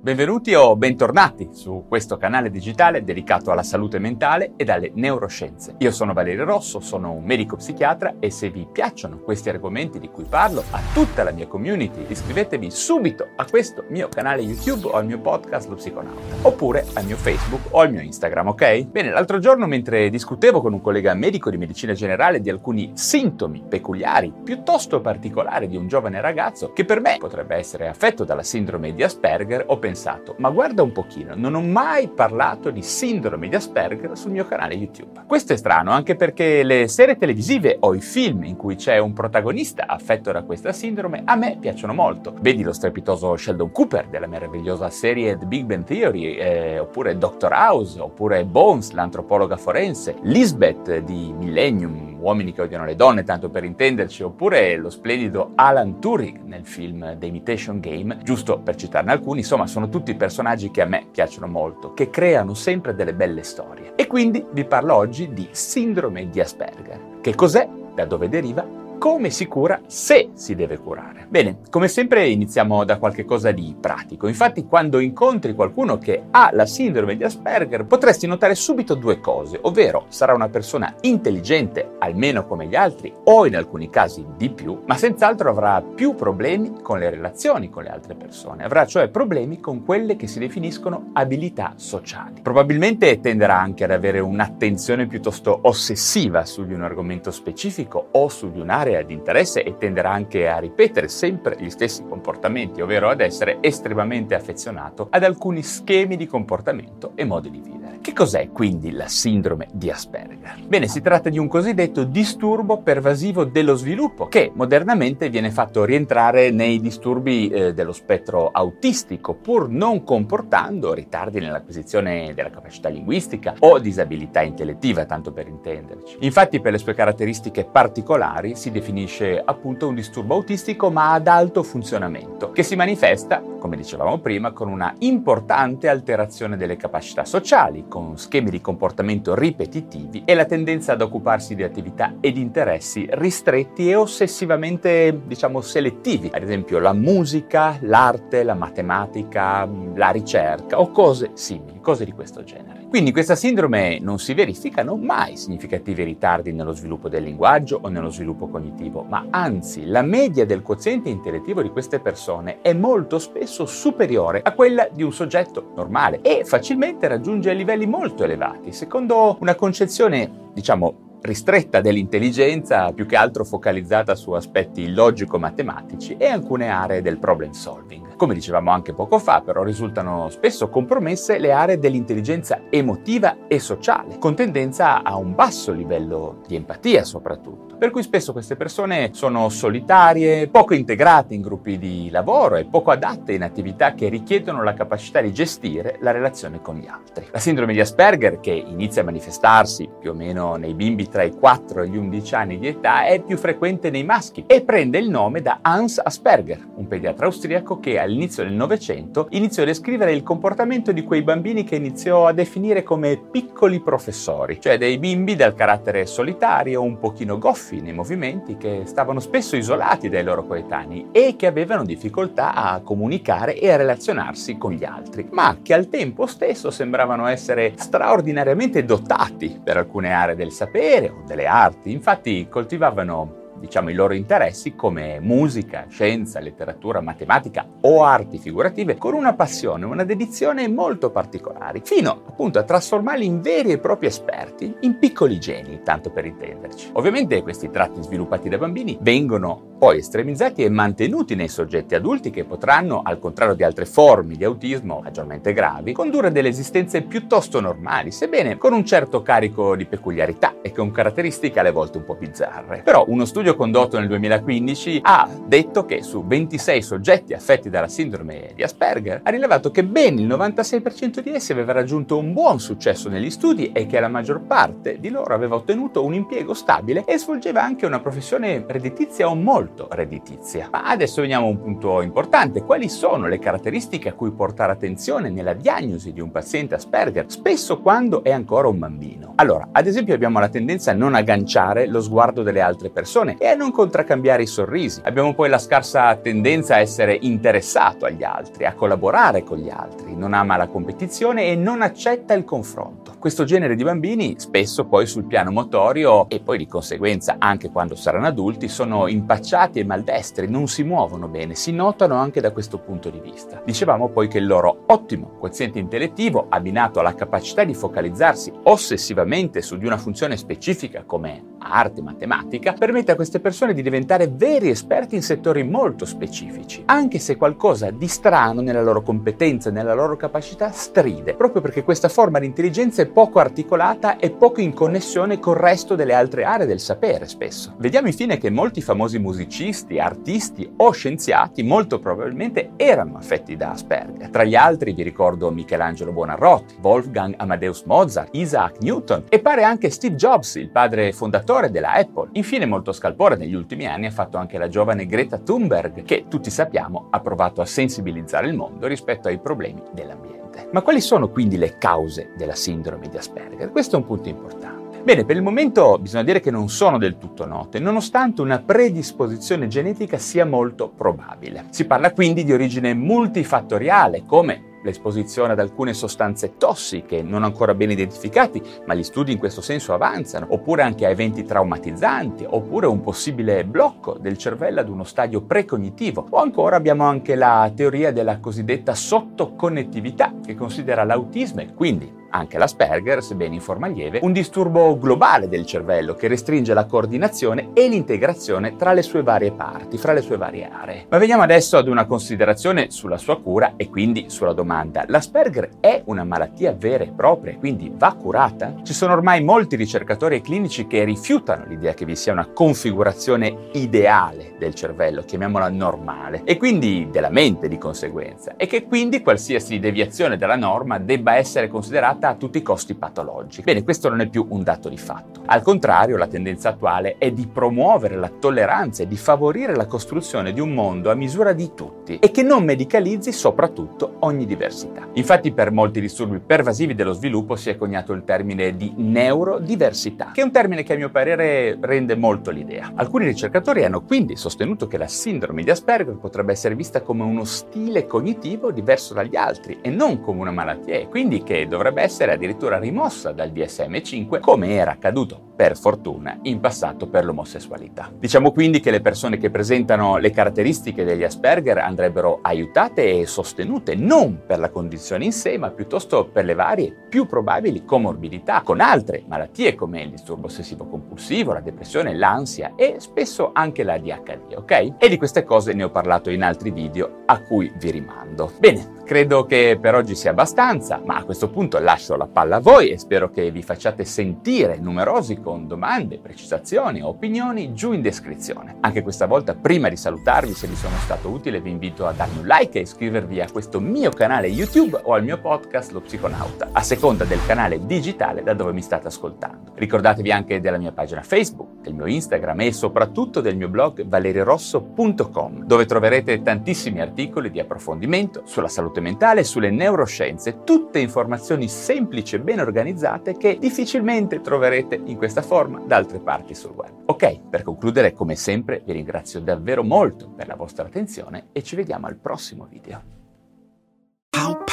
Benvenuti o bentornati su questo canale digitale dedicato alla salute mentale e alle neuroscienze. Io sono Valerio Rosso, sono un medico psichiatra e se vi piacciono questi argomenti di cui parlo a tutta la mia community, iscrivetevi subito a questo mio canale YouTube o al mio podcast Lo Psiconauta, oppure al mio Facebook o al mio Instagram, ok? Bene, l'altro giorno mentre discutevo con un collega medico di medicina generale di alcuni sintomi peculiari, piuttosto particolari di un giovane ragazzo che per me potrebbe essere affetto dalla sindrome di Asperger, ho pensato, ma guarda un pochino, non ho mai parlato di sindrome di Asperger sul mio canale YouTube. Questo è strano anche perché le serie televisive o i film in cui c'è un protagonista affetto da questa sindrome a me piacciono molto. Vedi lo strepitoso Sheldon Cooper della meravigliosa serie The Big Bang Theory, eh, oppure Doctor House, oppure Bones, l'antropologa forense, Lisbeth di Millennium, Uomini che odiano le donne, tanto per intenderci, oppure lo splendido Alan Turing nel film The Imitation Game, giusto per citarne alcuni, insomma sono tutti personaggi che a me piacciono molto, che creano sempre delle belle storie. E quindi vi parlo oggi di sindrome di Asperger. Che cos'è? Da dove deriva? Come si cura se si deve curare. Bene, come sempre iniziamo da qualche cosa di pratico. Infatti, quando incontri qualcuno che ha la sindrome di Asperger, potresti notare subito due cose, ovvero sarà una persona intelligente, almeno come gli altri, o in alcuni casi di più, ma senz'altro avrà più problemi con le relazioni con le altre persone. Avrà cioè problemi con quelle che si definiscono abilità sociali. Probabilmente tenderà anche ad avere un'attenzione piuttosto ossessiva su di un argomento specifico o su di un'area area di interesse e tenderà anche a ripetere sempre gli stessi comportamenti, ovvero ad essere estremamente affezionato ad alcuni schemi di comportamento e modi di vivere. Che cos'è quindi la sindrome di Asperger? Bene, si tratta di un cosiddetto disturbo pervasivo dello sviluppo che modernamente viene fatto rientrare nei disturbi eh, dello spettro autistico, pur non comportando ritardi nell'acquisizione della capacità linguistica o disabilità intellettiva, tanto per intenderci. Infatti, per le sue caratteristiche particolari si definisce appunto un disturbo autistico ma ad alto funzionamento, che si manifesta, come dicevamo prima, con una importante alterazione delle capacità sociali, con schemi di comportamento ripetitivi e la tendenza ad occuparsi di attività ed interessi ristretti e ossessivamente, diciamo, selettivi, ad esempio la musica, l'arte, la matematica, la ricerca o cose simili, cose di questo genere. Quindi questa sindrome non si verificano mai significativi ritardi nello sviluppo del linguaggio o nello sviluppo cognitivo, ma anzi la media del quoziente intellettivo di queste persone è molto spesso superiore a quella di un soggetto normale e facilmente raggiunge livelli molto elevati, secondo una concezione, diciamo, ristretta dell'intelligenza, più che altro focalizzata su aspetti logico-matematici e alcune aree del problem solving. Come dicevamo anche poco fa, però risultano spesso compromesse le aree dell'intelligenza emotiva e sociale, con tendenza a un basso livello di empatia soprattutto. Per cui spesso queste persone sono solitarie, poco integrate in gruppi di lavoro e poco adatte in attività che richiedono la capacità di gestire la relazione con gli altri. La sindrome di Asperger, che inizia a manifestarsi più o meno nei bimbi tra i 4 e gli 11 anni di età, è più frequente nei maschi e prende il nome da Hans Asperger, un pediatra austriaco che all'inizio del Novecento iniziò a descrivere il comportamento di quei bambini che iniziò a definire come piccoli professori, cioè dei bimbi dal carattere solitario, un pochino goffi nei movimenti, che stavano spesso isolati dai loro coetanei e che avevano difficoltà a comunicare e a relazionarsi con gli altri, ma che al tempo stesso sembravano essere straordinariamente dotati per alcune aree del sapere o delle arti. Infatti coltivavano diciamo, i loro interessi come musica, scienza, letteratura, matematica o arti figurative con una passione, una dedizione molto particolari, fino appunto a trasformarli in veri e propri esperti, in piccoli geni, tanto per intenderci. Ovviamente questi tratti sviluppati da bambini vengono poi estremizzati e mantenuti nei soggetti adulti che potranno, al contrario di altre forme di autismo maggiormente gravi, condurre delle esistenze piuttosto normali, sebbene con un certo carico di peculiarità e con caratteristiche alle volte un po' bizzarre. Però uno studio condotto nel 2015 ha detto che su 26 soggetti affetti dalla sindrome di Asperger ha rilevato che ben il 96% di essi aveva raggiunto un buon successo negli studi e che la maggior parte di loro aveva ottenuto un impiego stabile e svolgeva anche una professione redditizia o molto redditizia. Ma adesso veniamo a un punto importante. Quali sono le caratteristiche a cui portare attenzione nella diagnosi di un paziente Asperger, spesso quando è ancora un bambino? Allora, ad esempio abbiamo la tendenza a non agganciare lo sguardo delle altre persone e a non contraccambiare i sorrisi. Abbiamo poi la scarsa tendenza a essere interessato agli altri, a collaborare con gli altri, non ama la competizione e non accetta il confronto. Questo genere di bambini spesso poi sul piano motorio e poi di conseguenza anche quando saranno adulti sono impacciati e maldestri, non si muovono bene, si notano anche da questo punto di vista. Dicevamo poi che il loro ottimo quoziente intellettivo, abbinato alla capacità di focalizzarsi ossessivamente su di una funzione specifica come arte, matematica, permette a queste persone di diventare veri esperti in settori molto specifici, anche se qualcosa di strano nella loro competenza, nella loro capacità stride, proprio perché questa forma di intelligenza è poco articolata e poco in connessione col resto delle altre aree del sapere spesso. Vediamo infine che molti famosi musicisti, artisti o scienziati molto probabilmente erano affetti da Asperger. Tra gli altri vi ricordo Michelangelo Buonarroti, Wolfgang Amadeus Mozart, Isaac Newton e pare anche Steve Jobs, il padre fondatore della Apple. Infine molto scalpore negli ultimi anni ha fatto anche la giovane Greta Thunberg che tutti sappiamo ha provato a sensibilizzare il mondo rispetto ai problemi dell'ambiente. Ma quali sono quindi le cause della sindrome di Asperger? Questo è un punto importante. Bene, per il momento bisogna dire che non sono del tutto note, nonostante una predisposizione genetica sia molto probabile. Si parla quindi di origine multifattoriale, come l'esposizione ad alcune sostanze tossiche non ancora ben identificati, ma gli studi in questo senso avanzano, oppure anche a eventi traumatizzanti, oppure un possibile blocco del cervello ad uno stadio precognitivo, o ancora abbiamo anche la teoria della cosiddetta sottoconnettività, che considera l'autismo e quindi anche l'Asperger, sebbene in forma lieve, un disturbo globale del cervello che restringe la coordinazione e l'integrazione tra le sue varie parti, fra le sue varie aree. Ma veniamo adesso ad una considerazione sulla sua cura e quindi sulla domanda. L'Asperger è una malattia vera e propria, quindi va curata? Ci sono ormai molti ricercatori e clinici che rifiutano l'idea che vi sia una configurazione ideale del cervello, chiamiamola normale, e quindi della mente di conseguenza, e che quindi qualsiasi deviazione dalla norma debba essere considerata a tutti i costi patologica. Bene, questo non è più un dato di fatto. Al contrario, la tendenza attuale è di promuovere la tolleranza e di favorire la costruzione di un mondo a misura di tutti e che non medicalizzi soprattutto ogni diversità. Infatti per molti disturbi pervasivi dello sviluppo si è coniato il termine di neurodiversità, che è un termine che a mio parere rende molto l'idea. Alcuni ricercatori hanno quindi sostenuto che la sindrome di Asperger potrebbe essere vista come uno stile cognitivo diverso dagli altri e non come una malattia e quindi che dovrebbe essere addirittura rimossa dal DSM-5 come era accaduto per fortuna, in passato per l'omosessualità. Diciamo quindi che le persone che presentano le caratteristiche degli Asperger andrebbero aiutate e sostenute non per la condizione in sé, ma piuttosto per le varie più probabili comorbidità con altre malattie come il disturbo ossessivo-compulsivo, la depressione, l'ansia e spesso anche la DHD, ok? E di queste cose ne ho parlato in altri video a cui vi rimando. Bene, credo che per oggi sia abbastanza, ma a questo punto lascio la palla a voi e spero che vi facciate sentire numerosi con domande, precisazioni o opinioni giù in descrizione. Anche questa volta, prima di salutarvi, se vi sono stato utile, vi invito a darmi un like e iscrivervi a questo mio canale YouTube o al mio podcast Lo Psiconauta, a seconda del canale digitale da dove mi state ascoltando. Ricordatevi anche della mia pagina Facebook, del mio Instagram e soprattutto del mio blog valerirosso.com, dove troverete tantissimi articoli di approfondimento sulla salute mentale e sulle neuroscienze, tutte informazioni semplici e ben organizzate che difficilmente troverete in questa forma da altre parti sul web. Ok, per concludere, come sempre, vi ringrazio davvero molto per la vostra attenzione e ci vediamo al prossimo video.